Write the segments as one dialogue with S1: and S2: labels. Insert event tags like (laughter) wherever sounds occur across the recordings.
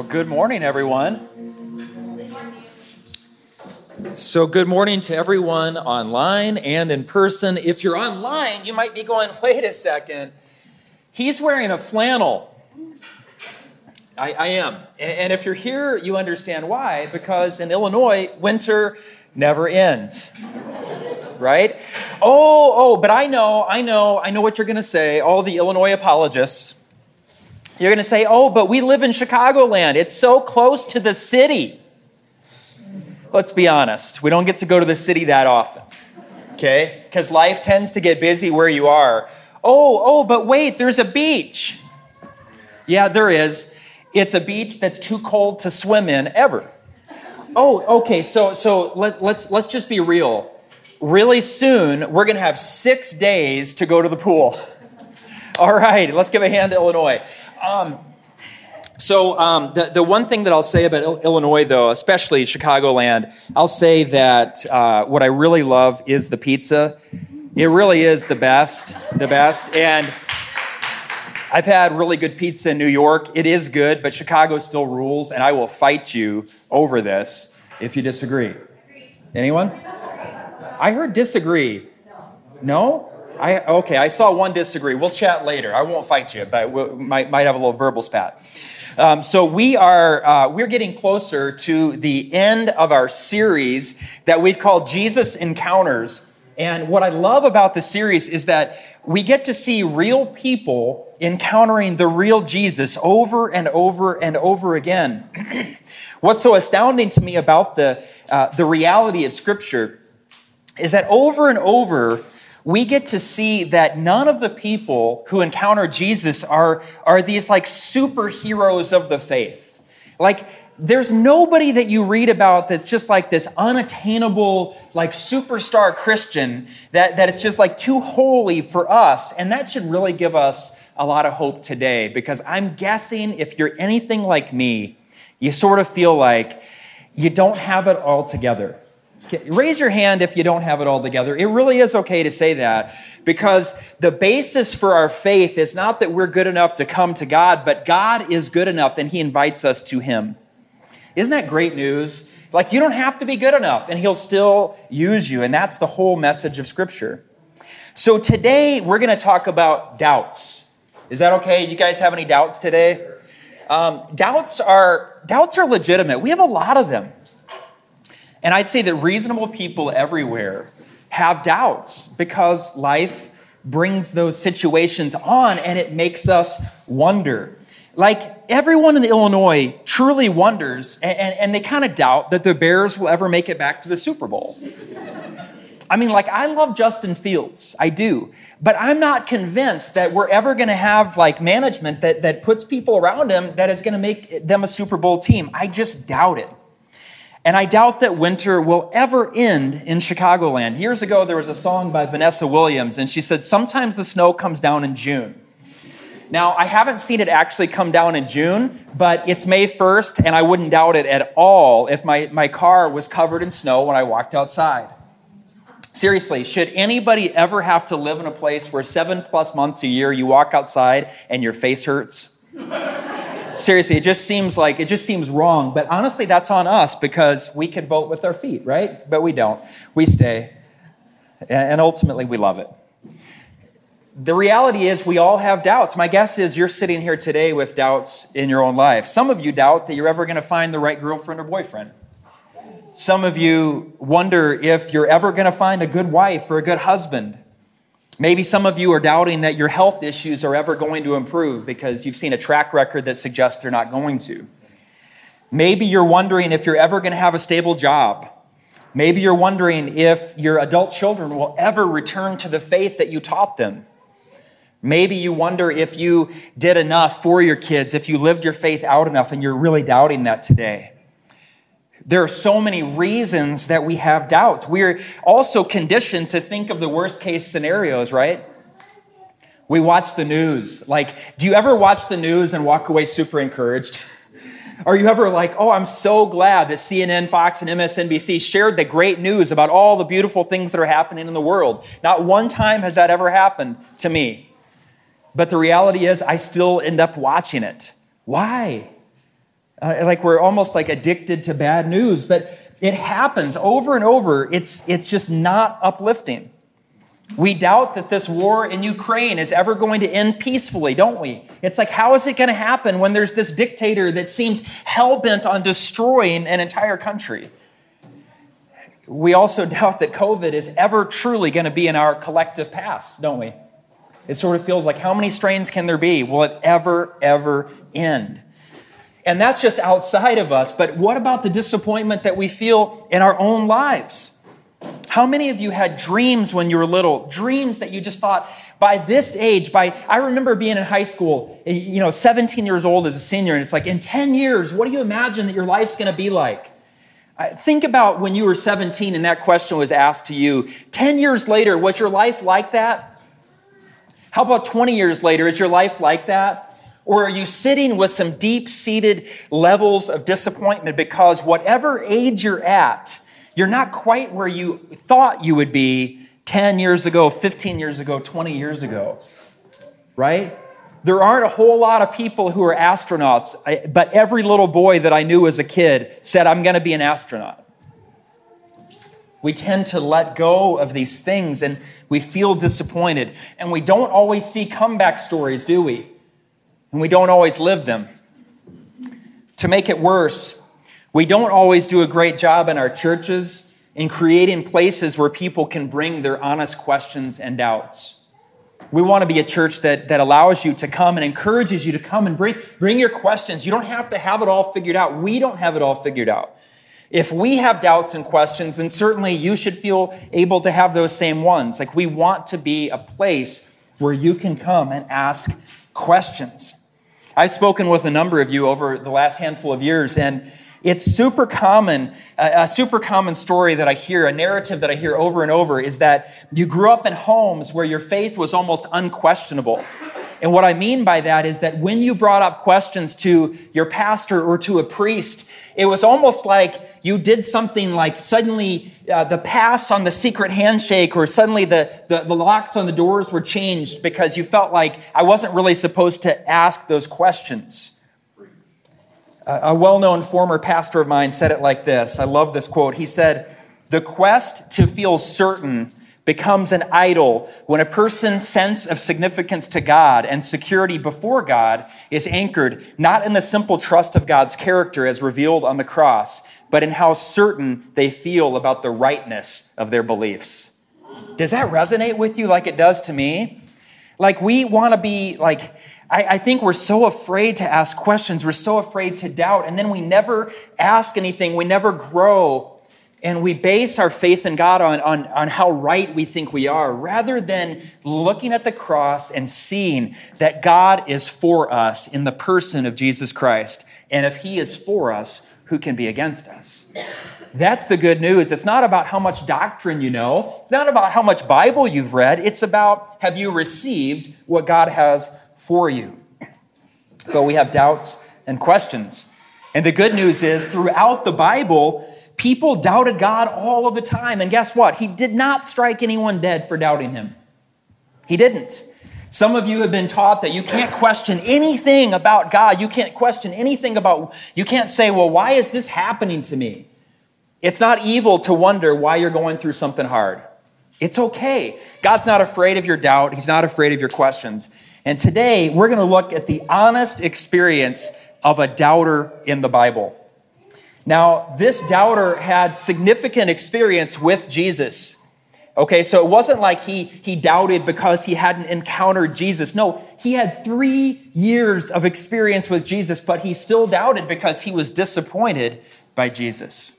S1: Well, good morning, everyone. So, good morning to everyone online and in person. If you're online, you might be going, wait a second, he's wearing a flannel. I, I am. And if you're here, you understand why, because in Illinois, winter never ends. Right? Oh, oh, but I know, I know, I know what you're going to say. All the Illinois apologists. You're going to say, oh, but we live in Chicagoland. It's so close to the city. Let's be honest, we don't get to go to the city that often, okay? Because life tends to get busy where you are. Oh, oh, but wait, there's a beach. Yeah, there is. It's a beach that's too cold to swim in ever. Oh, okay, so, so let, let's, let's just be real. Really soon, we're going to have six days to go to the pool. (laughs) All right, let's give a hand to Illinois. Um, so um, the, the one thing that I'll say about Illinois, though, especially Chicagoland, I'll say that uh, what I really love is the pizza. It really is the best, the best. And I've had really good pizza in New York. It is good, but Chicago still rules, and I will fight you over this if you disagree. Anyone? I heard disagree. No? I, okay, I saw one disagree. We'll chat later. I won't fight you, but we might, might have a little verbal spat. Um, so we are uh, we're getting closer to the end of our series that we've called Jesus Encounters. And what I love about the series is that we get to see real people encountering the real Jesus over and over and over again. (clears throat) What's so astounding to me about the, uh, the reality of Scripture is that over and over, we get to see that none of the people who encounter Jesus are, are these like superheroes of the faith. Like, there's nobody that you read about that's just like this unattainable, like superstar Christian that, that it's just like too holy for us. And that should really give us a lot of hope today because I'm guessing if you're anything like me, you sort of feel like you don't have it all together. Raise your hand if you don't have it all together. It really is okay to say that because the basis for our faith is not that we're good enough to come to God, but God is good enough and He invites us to Him. Isn't that great news? Like, you don't have to be good enough and He'll still use you. And that's the whole message of Scripture. So today we're going to talk about doubts. Is that okay? You guys have any doubts today? Um, doubts are doubts are legitimate. We have a lot of them. And I'd say that reasonable people everywhere have doubts because life brings those situations on and it makes us wonder. Like everyone in Illinois truly wonders and, and, and they kind of doubt that the Bears will ever make it back to the Super Bowl. I mean, like, I love Justin Fields. I do. But I'm not convinced that we're ever going to have, like, management that, that puts people around him that is going to make them a Super Bowl team. I just doubt it. And I doubt that winter will ever end in Chicagoland. Years ago, there was a song by Vanessa Williams, and she said, Sometimes the snow comes down in June. Now, I haven't seen it actually come down in June, but it's May 1st, and I wouldn't doubt it at all if my, my car was covered in snow when I walked outside. Seriously, should anybody ever have to live in a place where seven plus months a year you walk outside and your face hurts? Seriously, it just seems like it just seems wrong. But honestly, that's on us because we could vote with our feet, right? But we don't. We stay. And ultimately, we love it. The reality is, we all have doubts. My guess is you're sitting here today with doubts in your own life. Some of you doubt that you're ever going to find the right girlfriend or boyfriend. Some of you wonder if you're ever going to find a good wife or a good husband. Maybe some of you are doubting that your health issues are ever going to improve because you've seen a track record that suggests they're not going to. Maybe you're wondering if you're ever going to have a stable job. Maybe you're wondering if your adult children will ever return to the faith that you taught them. Maybe you wonder if you did enough for your kids, if you lived your faith out enough, and you're really doubting that today. There are so many reasons that we have doubts. We're also conditioned to think of the worst case scenarios, right? We watch the news. Like, do you ever watch the news and walk away super encouraged? (laughs) Are you ever like, oh, I'm so glad that CNN, Fox, and MSNBC shared the great news about all the beautiful things that are happening in the world? Not one time has that ever happened to me. But the reality is, I still end up watching it. Why? Uh, like we're almost like addicted to bad news, but it happens over and over. It's, it's just not uplifting. We doubt that this war in Ukraine is ever going to end peacefully, don't we? It's like, how is it going to happen when there's this dictator that seems hell bent on destroying an entire country? We also (laughs) doubt that COVID is ever truly going to be in our collective past, don't we? It sort of feels like, how many strains can there be? Will it ever, ever end? And that's just outside of us. But what about the disappointment that we feel in our own lives? How many of you had dreams when you were little? Dreams that you just thought, by this age, by, I remember being in high school, you know, 17 years old as a senior, and it's like, in 10 years, what do you imagine that your life's gonna be like? Think about when you were 17 and that question was asked to you. 10 years later, was your life like that? How about 20 years later? Is your life like that? Or are you sitting with some deep seated levels of disappointment because whatever age you're at, you're not quite where you thought you would be 10 years ago, 15 years ago, 20 years ago? Right? There aren't a whole lot of people who are astronauts, but every little boy that I knew as a kid said, I'm going to be an astronaut. We tend to let go of these things and we feel disappointed. And we don't always see comeback stories, do we? And we don't always live them. To make it worse, we don't always do a great job in our churches in creating places where people can bring their honest questions and doubts. We want to be a church that, that allows you to come and encourages you to come and bring, bring your questions. You don't have to have it all figured out. We don't have it all figured out. If we have doubts and questions, then certainly you should feel able to have those same ones. Like we want to be a place where you can come and ask questions. I've spoken with a number of you over the last handful of years, and it's super common, a super common story that I hear, a narrative that I hear over and over is that you grew up in homes where your faith was almost unquestionable. And what I mean by that is that when you brought up questions to your pastor or to a priest, it was almost like you did something like suddenly uh, the pass on the secret handshake or suddenly the, the, the locks on the doors were changed because you felt like I wasn't really supposed to ask those questions. A well known former pastor of mine said it like this. I love this quote. He said, The quest to feel certain becomes an idol when a person's sense of significance to God and security before God is anchored not in the simple trust of God's character as revealed on the cross, but in how certain they feel about the rightness of their beliefs. Does that resonate with you like it does to me? Like, we want to be like, I, think we're so afraid to ask questions. We're so afraid to doubt. And then we never ask anything. We never grow and we base our faith in God on, on, on how right we think we are, rather than looking at the cross and seeing that God is for us in the person of Jesus Christ. And if He is for us, who can be against us? That's the good news. It's not about how much doctrine you know. It's not about how much Bible you've read. It's about have you received what God has for you? But we have doubts and questions. And the good news is throughout the Bible, People doubted God all of the time. And guess what? He did not strike anyone dead for doubting him. He didn't. Some of you have been taught that you can't question anything about God. You can't question anything about, you can't say, well, why is this happening to me? It's not evil to wonder why you're going through something hard. It's okay. God's not afraid of your doubt, He's not afraid of your questions. And today, we're going to look at the honest experience of a doubter in the Bible. Now, this doubter had significant experience with Jesus. Okay, so it wasn't like he, he doubted because he hadn't encountered Jesus. No, he had three years of experience with Jesus, but he still doubted because he was disappointed by Jesus.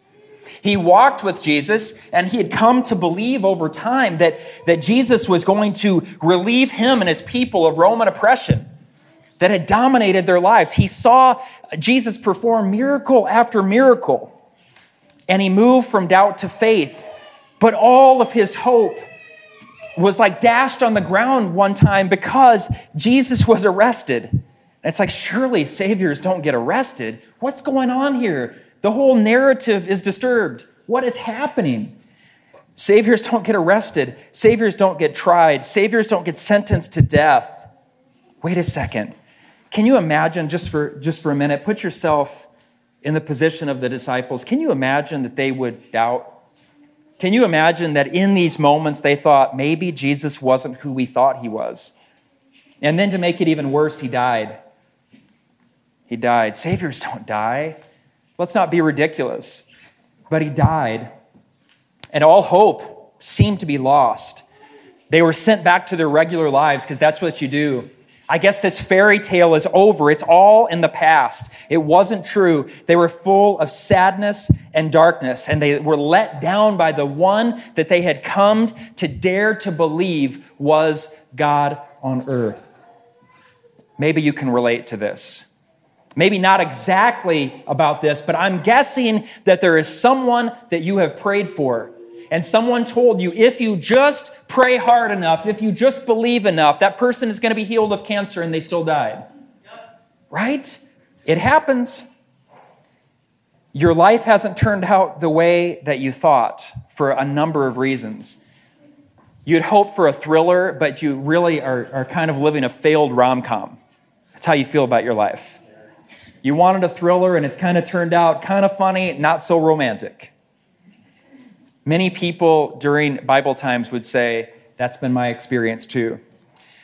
S1: He walked with Jesus and he had come to believe over time that, that Jesus was going to relieve him and his people of Roman oppression that had dominated their lives. He saw Jesus perform miracle after miracle, and he moved from doubt to faith. But all of his hope was like dashed on the ground one time because Jesus was arrested. And it's like, surely saviors don't get arrested. What's going on here? The whole narrative is disturbed. What is happening? Saviors don't get arrested. Saviors don't get tried. Saviors don't get sentenced to death. Wait a second. Can you imagine, just for, just for a minute, put yourself in the position of the disciples, can you imagine that they would doubt? Can you imagine that in these moments they thought maybe Jesus wasn't who we thought he was? And then to make it even worse, he died. He died. Saviors don't die. Let's not be ridiculous. But he died, and all hope seemed to be lost. They were sent back to their regular lives because that's what you do. I guess this fairy tale is over. It's all in the past. It wasn't true. They were full of sadness and darkness, and they were let down by the one that they had come to dare to believe was God on earth. Maybe you can relate to this. Maybe not exactly about this, but I'm guessing that there is someone that you have prayed for and someone told you if you just pray hard enough, if you just believe enough, that person is going to be healed of cancer and they still died. Right? It happens. Your life hasn't turned out the way that you thought for a number of reasons. You'd hope for a thriller, but you really are, are kind of living a failed rom com. That's how you feel about your life. You wanted a thriller, and it's kind of turned out kind of funny, not so romantic. Many people during Bible times would say, That's been my experience too.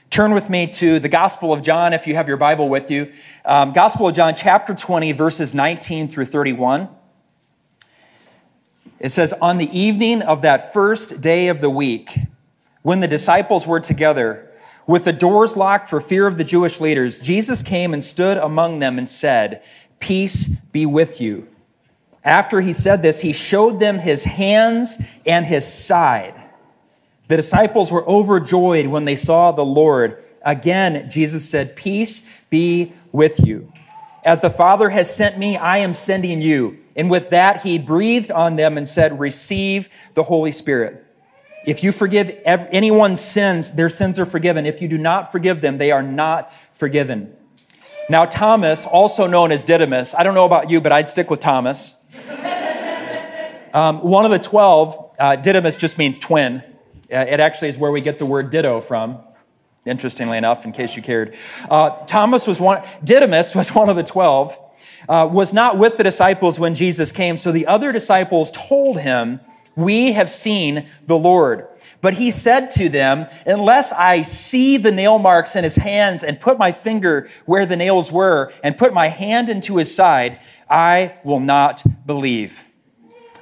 S1: Turn with me to the Gospel of John if you have your Bible with you. Um, Gospel of John, chapter 20, verses 19 through 31. It says, On the evening of that first day of the week, when the disciples were together, with the doors locked for fear of the Jewish leaders, Jesus came and stood among them and said, Peace be with you. After he said this, he showed them his hands and his side. The disciples were overjoyed when they saw the Lord. Again, Jesus said, Peace be with you. As the Father has sent me, I am sending you. And with that, he breathed on them and said, Receive the Holy Spirit. If you forgive anyone's sins, their sins are forgiven. If you do not forgive them, they are not forgiven. Now, Thomas, also known as Didymus, I don't know about you, but I'd stick with Thomas. Um, one of the 12, uh, Didymus just means twin. Uh, it actually is where we get the word ditto from, interestingly enough, in case you cared. Uh, Thomas was one, Didymus was one of the 12, uh, was not with the disciples when Jesus came, so the other disciples told him, We have seen the Lord. But he said to them, Unless I see the nail marks in his hands and put my finger where the nails were and put my hand into his side, I will not believe.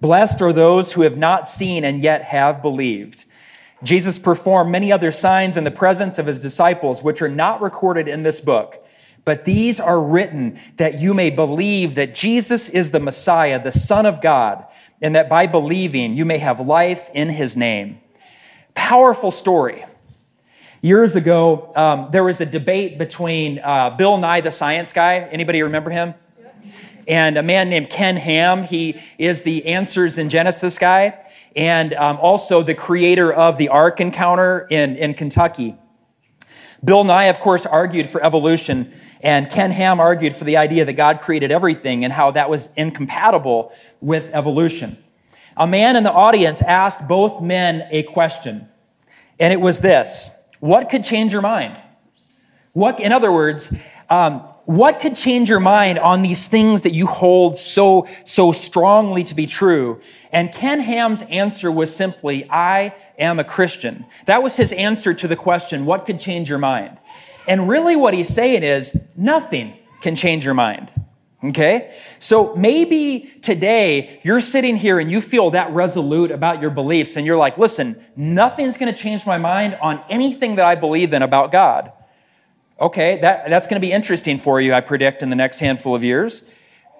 S1: Blessed are those who have not seen and yet have believed. Jesus performed many other signs in the presence of his disciples, which are not recorded in this book. But these are written that you may believe that Jesus is the Messiah, the Son of God, and that by believing you may have life in his name. Powerful story. Years ago, um, there was a debate between uh, Bill Nye, the science guy. Anybody remember him? And a man named Ken Ham. He is the Answers in Genesis guy, and um, also the creator of the Ark Encounter in, in Kentucky. Bill Nye, of course, argued for evolution, and Ken Ham argued for the idea that God created everything and how that was incompatible with evolution. A man in the audience asked both men a question, and it was this What could change your mind? What, in other words, um, what could change your mind on these things that you hold so, so strongly to be true? And Ken Ham's answer was simply, I am a Christian. That was his answer to the question, what could change your mind? And really what he's saying is, nothing can change your mind. Okay? So maybe today you're sitting here and you feel that resolute about your beliefs and you're like, listen, nothing's going to change my mind on anything that I believe in about God. Okay, that, that's going to be interesting for you, I predict, in the next handful of years.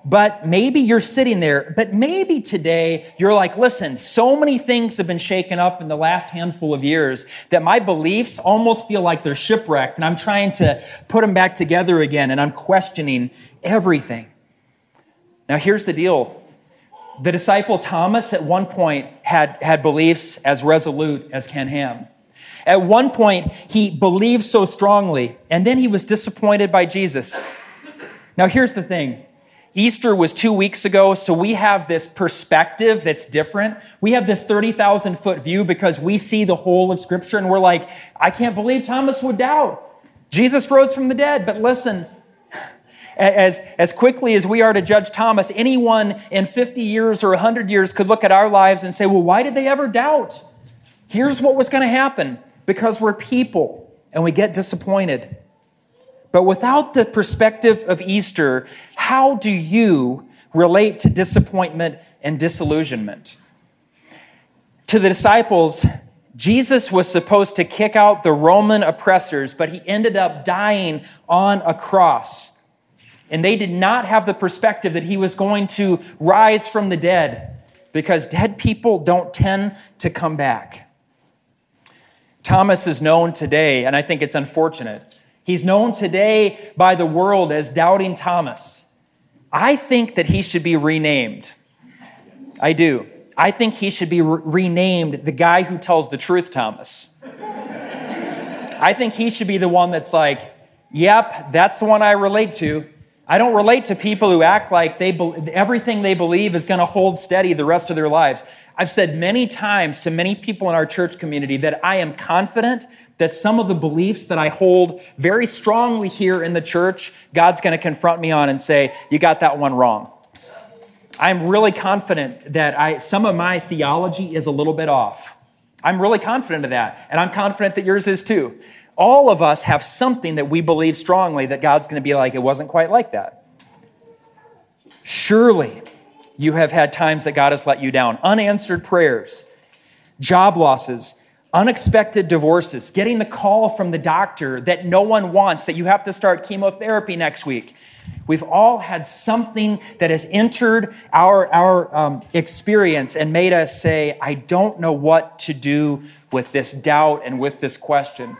S1: But maybe you're sitting there, but maybe today you're like, listen, so many things have been shaken up in the last handful of years that my beliefs almost feel like they're shipwrecked and I'm trying to put them back together again and I'm questioning everything. Now, here's the deal the disciple Thomas at one point had, had beliefs as resolute as Ken Ham. At one point, he believed so strongly, and then he was disappointed by Jesus. Now, here's the thing Easter was two weeks ago, so we have this perspective that's different. We have this 30,000 foot view because we see the whole of Scripture, and we're like, I can't believe Thomas would doubt. Jesus rose from the dead, but listen, as, as quickly as we are to judge Thomas, anyone in 50 years or 100 years could look at our lives and say, well, why did they ever doubt? Here's what was going to happen because we're people and we get disappointed. But without the perspective of Easter, how do you relate to disappointment and disillusionment? To the disciples, Jesus was supposed to kick out the Roman oppressors, but he ended up dying on a cross. And they did not have the perspective that he was going to rise from the dead because dead people don't tend to come back. Thomas is known today, and I think it's unfortunate. He's known today by the world as Doubting Thomas. I think that he should be renamed. I do. I think he should be re- renamed the guy who tells the truth, Thomas. I think he should be the one that's like, yep, that's the one I relate to. I don't relate to people who act like they be- everything they believe is going to hold steady the rest of their lives. I've said many times to many people in our church community that I am confident that some of the beliefs that I hold very strongly here in the church, God's going to confront me on and say, You got that one wrong. I'm really confident that I, some of my theology is a little bit off. I'm really confident of that. And I'm confident that yours is too all of us have something that we believe strongly that God's going to be like, it wasn't quite like that. Surely you have had times that God has let you down, unanswered prayers, job losses, unexpected divorces, getting the call from the doctor that no one wants, that you have to start chemotherapy next week. We've all had something that has entered our, our um, experience and made us say, I don't know what to do with this doubt and with this question.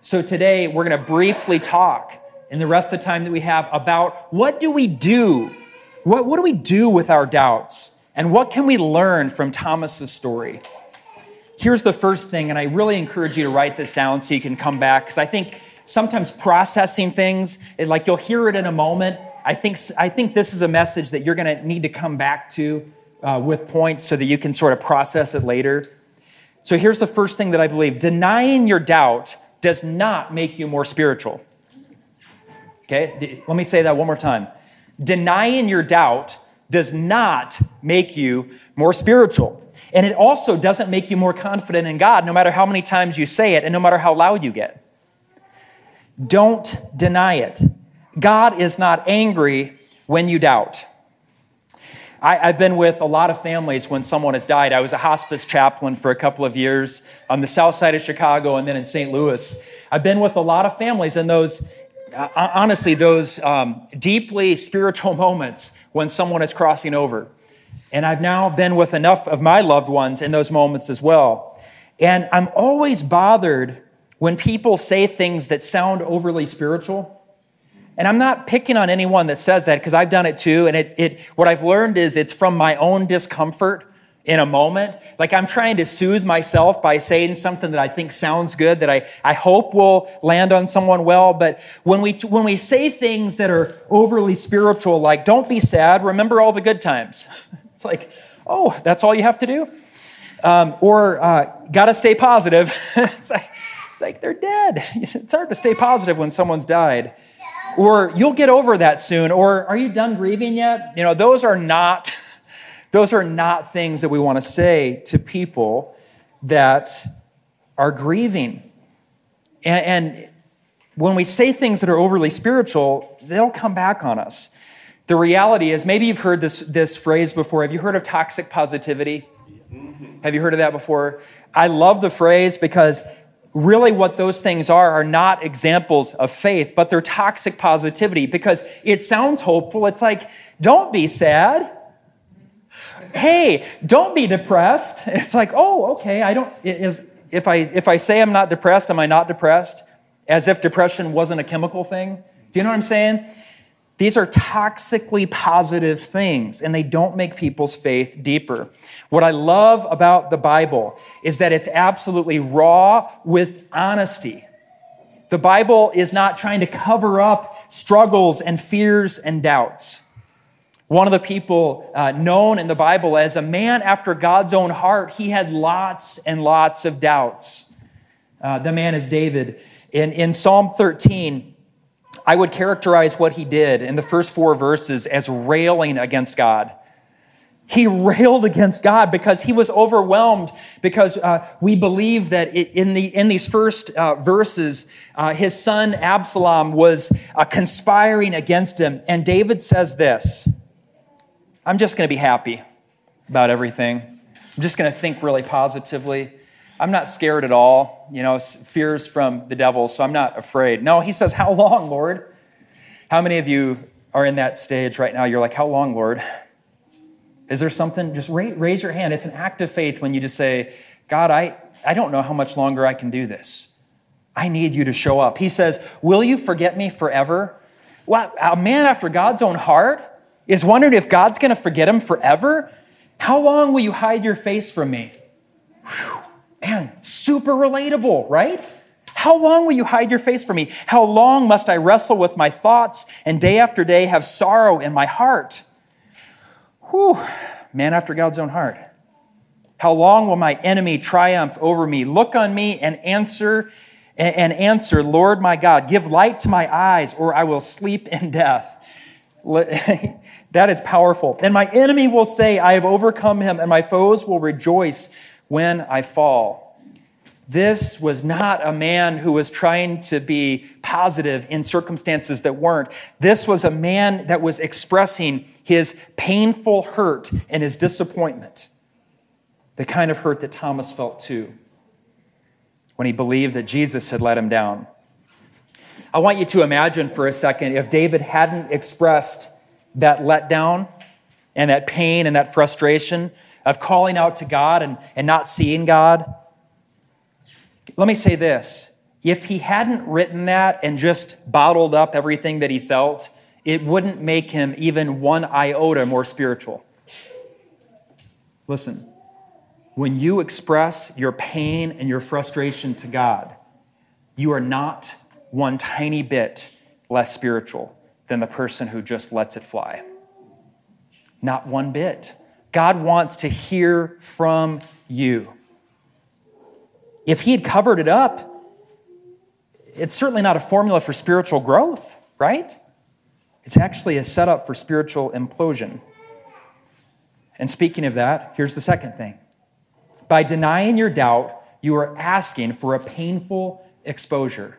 S1: So today we're going to briefly talk in the rest of the time that we have about what do we do? What, what do we do with our doubts? And what can we learn from Thomas's story? Here's the first thing, and I really encourage you to write this down so you can come back, because I think sometimes processing things, it, like you'll hear it in a moment. I think, I think this is a message that you're going to need to come back to uh, with points so that you can sort of process it later. So here's the first thing that I believe denying your doubt does not make you more spiritual. Okay, let me say that one more time. Denying your doubt does not make you more spiritual. And it also doesn't make you more confident in God, no matter how many times you say it and no matter how loud you get. Don't deny it. God is not angry when you doubt. I, have been with a lot of families when someone has died. I was a hospice chaplain for a couple of years on the south side of Chicago and then in St. Louis. I've been with a lot of families in those, uh, honestly, those um, deeply spiritual (laughs) moments when someone is crossing over. And I've now been with enough of my loved ones in those moments as well. And I'm always bothered when people say things that sound overly spiritual and I'm not picking on anyone that says that because I've done it too. And it, it, what I've learned is it's from my own discomfort in a moment. Like I'm trying to soothe myself by saying something that I think sounds good, that I, I hope will land on someone well. But when we, when we say things that are overly spiritual, like don't be sad, remember all the good times. (laughs) It's like, oh, that's all you have to do? Um, or uh, gotta stay positive. (laughs) it's, like, like they're dead. (laughs) It's hard to stay positive when someone's died or you'll get over that soon, or are you done grieving yet? You know, those are not (laughs) those are not things that we want to say to people that are grieving. And, and when we say things that are overly spiritual, they'll come back on us. The reality is, maybe you've heard this, this phrase before. Have you heard of toxic positivity? Mm-hmm. Have you heard of that before? I love the phrase because really what those things are are not examples of faith, but they're toxic positivity because it sounds hopeful. It's like, don't be sad. Hey, don't be depressed. (laughs) It's like, oh, okay, I don't, is, if I, if I say I'm not depressed, am I not depressed? As if depression wasn't a chemical thing. Do you know what I'm saying? These are toxically positive things, and they don't make people's faith deeper. What I love about the Bible is that it's absolutely raw with honesty. The Bible is not trying to cover up struggles and fears and doubts. One of the people uh, known in the Bible as a man after God's own heart, he had lots and lots of doubts. Uh, the man is David. In, in Psalm 13, I would characterize what he did in the first four verses as railing against God. He (laughs) railed against God because he was overwhelmed. Because uh, we believe that in, the, in these first uh, verses, uh, his son Absalom was uh, conspiring against him. And David says this I'm just going to be happy about everything. I'm just going to think really positively. I'm not scared at all. You know, fears from the devil, so I'm not afraid. No, he says, How long, Lord? How many of you are in that stage right now? You're like, How long, Lord? Is there something? Just raise your hand. It's an act of faith when you just say, God, I, I don't know how much longer I can do this. I need you to show up. He says, Will you forget me forever? What? A man after God's own heart is wondering if God's going to forget him forever? How long will you hide your face from me? Whew. Man, super relatable, right? How long will you hide your face from me? How long must I wrestle with my thoughts and day after day have sorrow in my heart? Whew, man after God's own heart. How long will my enemy triumph over me? Look on me and answer and answer, Lord my God, give light to my eyes, or I will sleep in death. (laughs) that is powerful. And my enemy will say, I have overcome him, and my foes will rejoice when I fall. This was not a man who was trying to be positive in circumstances that weren't. This was a man that was expressing his painful hurt and his disappointment. The kind of hurt that Thomas felt too when he believed that Jesus had let him down. I want you to imagine for a second if David hadn't expressed that letdown and that pain and that frustration of calling out to God and, and not seeing God. Let me say this if he hadn't written that and just bottled up everything that he felt, it wouldn't make him even one iota more spiritual. Listen, when you express your pain and your frustration to God, you are not one tiny bit less spiritual than the person who just lets it fly. Not one bit. God wants to hear from you. If He had covered it up, it's certainly not a formula for spiritual growth, right? It's actually a setup for spiritual implosion. And speaking of that, here's the second thing. By denying your doubt, you are asking for a painful exposure.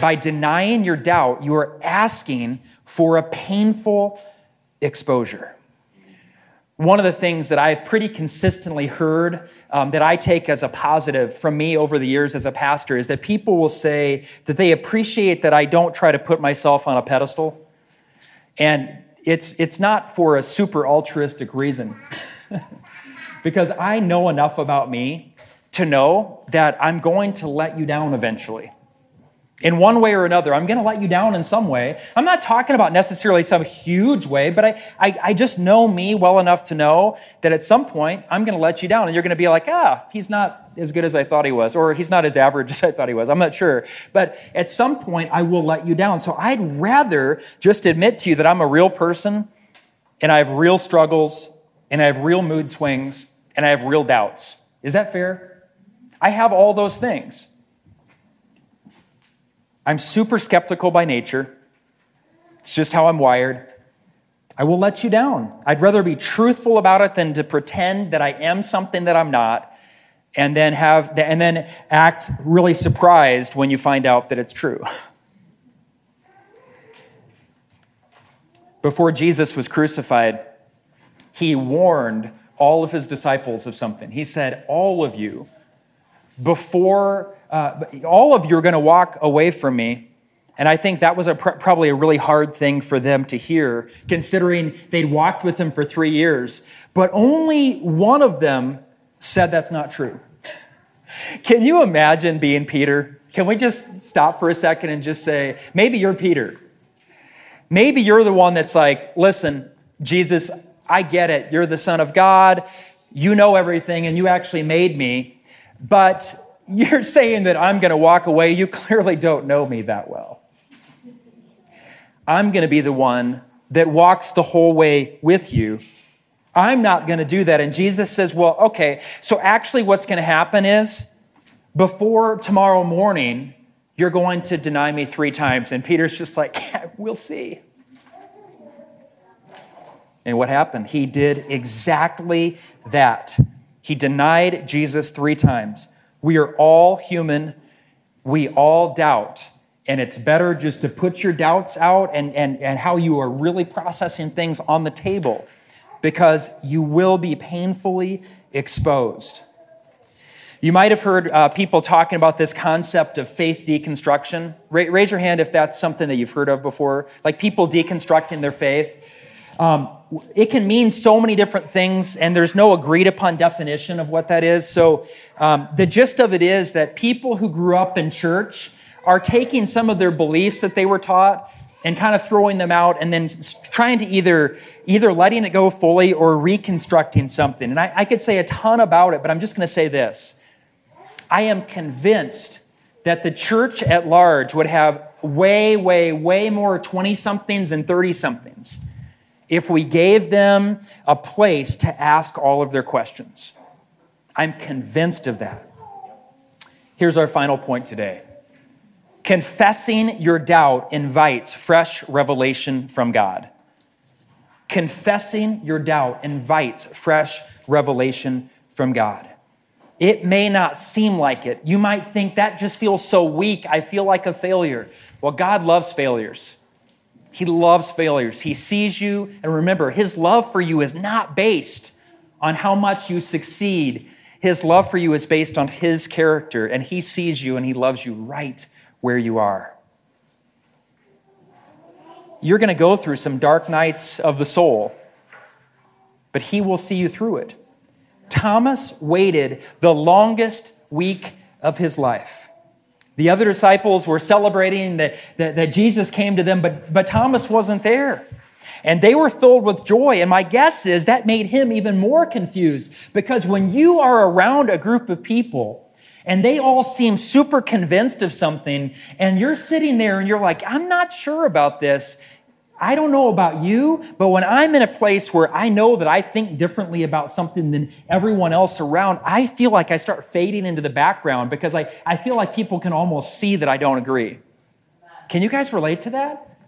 S1: By denying your doubt, you are asking for a painful exposure one of the things that I've pretty consistently heard um, that I take as a positive from me over the years as a pastor is that people will say that they appreciate that I don't try to put myself on a pedestal. And it's, it's not for a super altruistic reason. (laughs) because I know enough about me to know that I'm going to let you down eventually in one way or another. I'm going to let you down in some way. I'm not talking about necessarily some huge way, but I, I, I, just know me well enough to know that at some point I'm going to let you down and you're going to be like, ah, he's not as good as I thought he was, or he's not as average (laughs) as I thought he was. I'm not sure. But at some point I will let you down. So I'd rather just admit to you that I'm a real person and I have real struggles and I have real mood swings and I have real doubts. Is that fair? I have all those things. I'm super skeptical by nature. It's just how I'm wired. I will let you down. I'd rather be truthful about it than to pretend that I am something that I'm not and then have and then act really surprised when you find out that it's true. Before Jesus was crucified, he warned all of his disciples of something. He said, All of you, before uh, all of you are going to walk away from me. And I think that was a, probably a really hard thing for them to hear, considering they'd walked with him for three years. But only one of them said that's not true. Can you imagine being Peter? Can we just stop for a second and just say, maybe you're Peter? Maybe you're the one that's like, listen, Jesus, I get it. You're the Son of God. You know everything, and you actually made me. But you're saying that I'm going to walk away. You clearly don't know me that well. I'm going to be the one that walks the whole way with you. I'm not going to do that. And Jesus says, Well, okay, so actually, what's going to happen is before tomorrow morning, you're going to deny me three times. And Peter's just like, yeah, We'll see. And what happened? He did exactly that. He denied Jesus three times. We are all human. We all doubt. And it's better just to put your doubts out and, and, and how you are really processing things on the table because you will be painfully exposed. You might have heard uh, people talking about this concept of faith deconstruction. Ra- raise your hand if that's something that you've heard of before, like people deconstructing their faith. Um, it can mean so many different things, and there's no agreed upon definition of what that is. So, um, the gist of it is that people who grew up in church are taking some of their beliefs that they were taught and kind of throwing them out and then trying to either either letting it go fully or reconstructing something. And I, I could say a ton about it but i'm just going to say this. I am convinced that the church at large would have way way way more 20 somethings than 30 somethings if we gave them a place to ask all of their questions. I'm convinced of that. Here's our final point today confessing your doubt invites fresh revelation from God. Confessing your doubt invites fresh revelation from God. It may not seem like it. You might think that just feels so weak. I feel like a failure. Well, God loves failures. He loves failures. He sees you. And remember, his love for you is not based on how much you succeed. His love for you is based on his character, and he sees you and he loves you right where you are. You're going to go through some dark nights of the soul, but he will see you through it. Thomas waited the longest week of his life. The other disciples were celebrating that, that, that, Jesus came to them, but, but Thomas wasn't there. And they were filled with joy. And my guess is that made him even more confused because when you are around a group of people and they all seem super convinced of something, and you're sitting there and you're like, I'm not sure about this, I don't know about you, but when I'm in a place where I know that I think differently about something than everyone else around, I feel like I start fading into the background because I, I feel like people can almost see that I don't agree. Can you guys relate to that?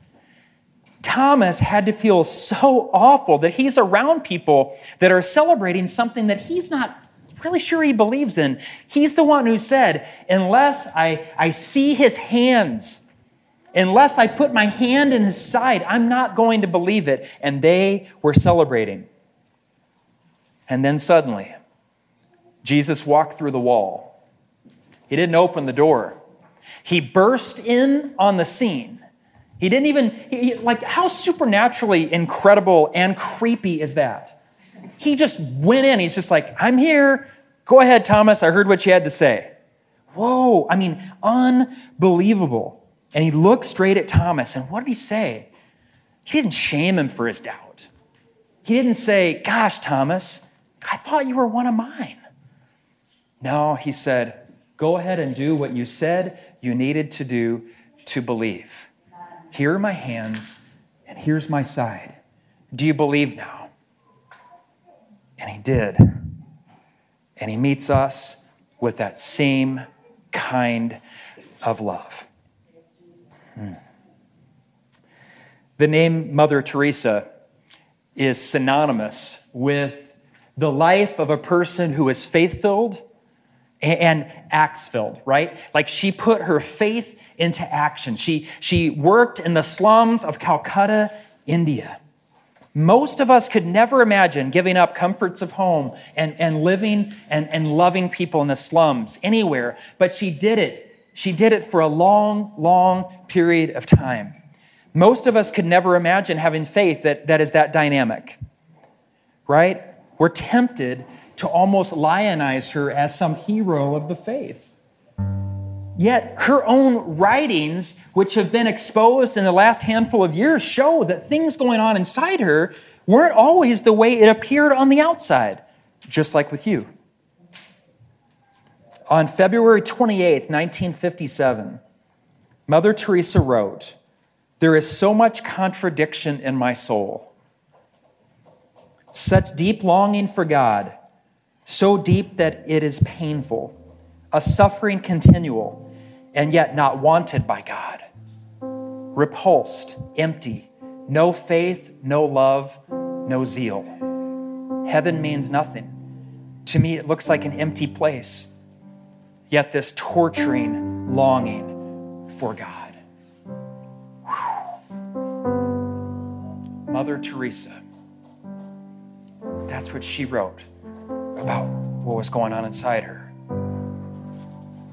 S1: Thomas had to feel so awful that he's around people that are celebrating something that he's not really sure he believes in. He's the one who said, Unless I, I see his hands Unless I put my hand in his side, I'm not going to believe it. And they were celebrating. And then suddenly, Jesus walked through the wall. He didn't open the door, he burst in on the scene. He didn't even, he, like, how supernaturally incredible and creepy is that? He just went in. He's just like, I'm here. Go ahead, Thomas. I heard what you had to say. Whoa. I mean, unbelievable. And he looked straight at Thomas, and what did he say? He didn't shame him for his doubt. He didn't say, Gosh, Thomas, I thought you were one of mine. No, he said, Go ahead and do what you said you needed to do to believe. Here are my hands, and here's my side. Do you believe now? And he did. And he meets us with that same kind of love. Hmm. The name Mother Teresa is synonymous with the life of a person who is faith filled and acts filled, right? Like she put her faith into action. She, she worked in the slums of Calcutta, India. Most of us could never imagine giving up comforts of home and, and living and, and loving people in the slums anywhere, but she did it she did it for a long, long period of time. Most of us could never imagine having faith that, that is that dynamic, right? We're tempted to almost lionize her as some hero of the faith. Yet her own writings, which have been exposed in the last handful of years, show that things going on inside her weren't always the way it appeared on the outside, just like with you. On February 28, 1957, Mother Teresa wrote, There is so much contradiction in my soul, such deep longing for God, so deep that it is painful, a suffering continual and yet not wanted by God. Repulsed, empty, no faith, no love, no zeal. Heaven means nothing. To me, it looks like an empty place, yet this torturing longing for God. Whew. Mother Teresa, that's what she wrote about what was going on inside her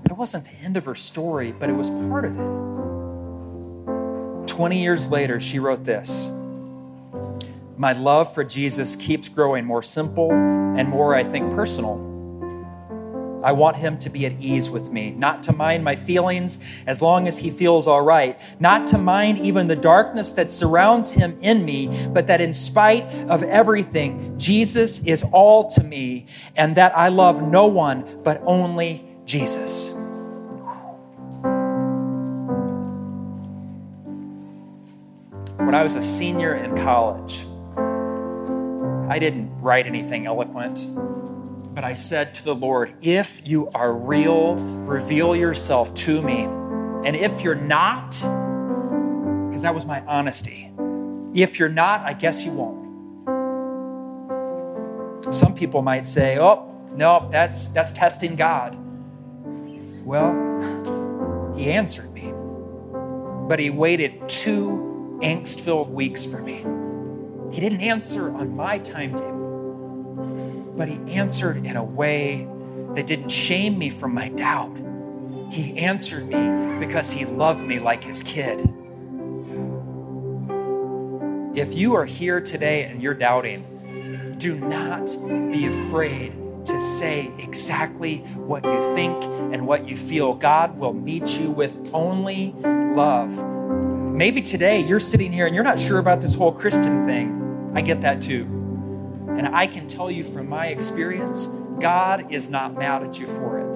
S1: That wasn't the end of her story, but it was part of it. 20 years later, she wrote this My love for Jesus keeps growing more simple and more, I think, personal. I want him to be at ease with me, not to mind my feelings as long as he feels all right, not to mind even the darkness that surrounds him in me, but that in spite of everything, Jesus is all to me, and that I love no one but only Jesus. when I was a senior in college, I didn't write anything eloquent, but I said to the Lord, If you are real, reveal yourself to me. And if you're not, because that was my honesty, if you're not, I guess you won't. Some people might say, Oh, no, that's, that's testing God. Well, he answered me, but he waited two angst filled weeks for me. He didn't answer on my timetable, but He answered in a way that didn't shame me from my doubt. He answered me because He loved me like His kid. If you are here today and you're doubting, do not be afraid to say exactly what you think and what you feel. God will meet you with only love. Maybe today you're sitting here and you're not sure about this whole Christian thing. I get that too. And I can tell you from my experience, God is not mad at you for it.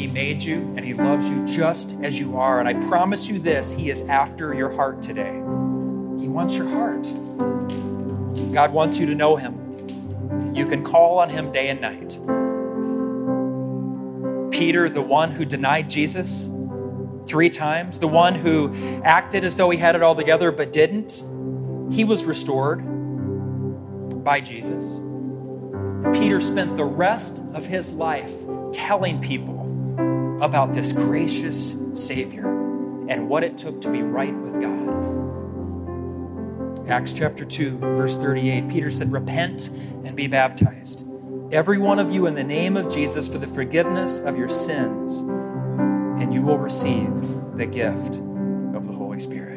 S1: He made you and He loves you just as you are. And I promise you this He is after your heart today. He wants your heart. God wants you to know Him. You can call on Him day and night. Peter, the one who denied Jesus, three times, the one who acted as though he had it all together but didn't, he was restored by Jesus. Peter spent the rest of his life telling people about this gracious Savior and what it took to be right with God. Acts chapter 2, verse 38, Peter said, Repent and be baptized, every one of you in the name of Jesus for the forgiveness of your sins and you will receive the gift of the Holy Spirit.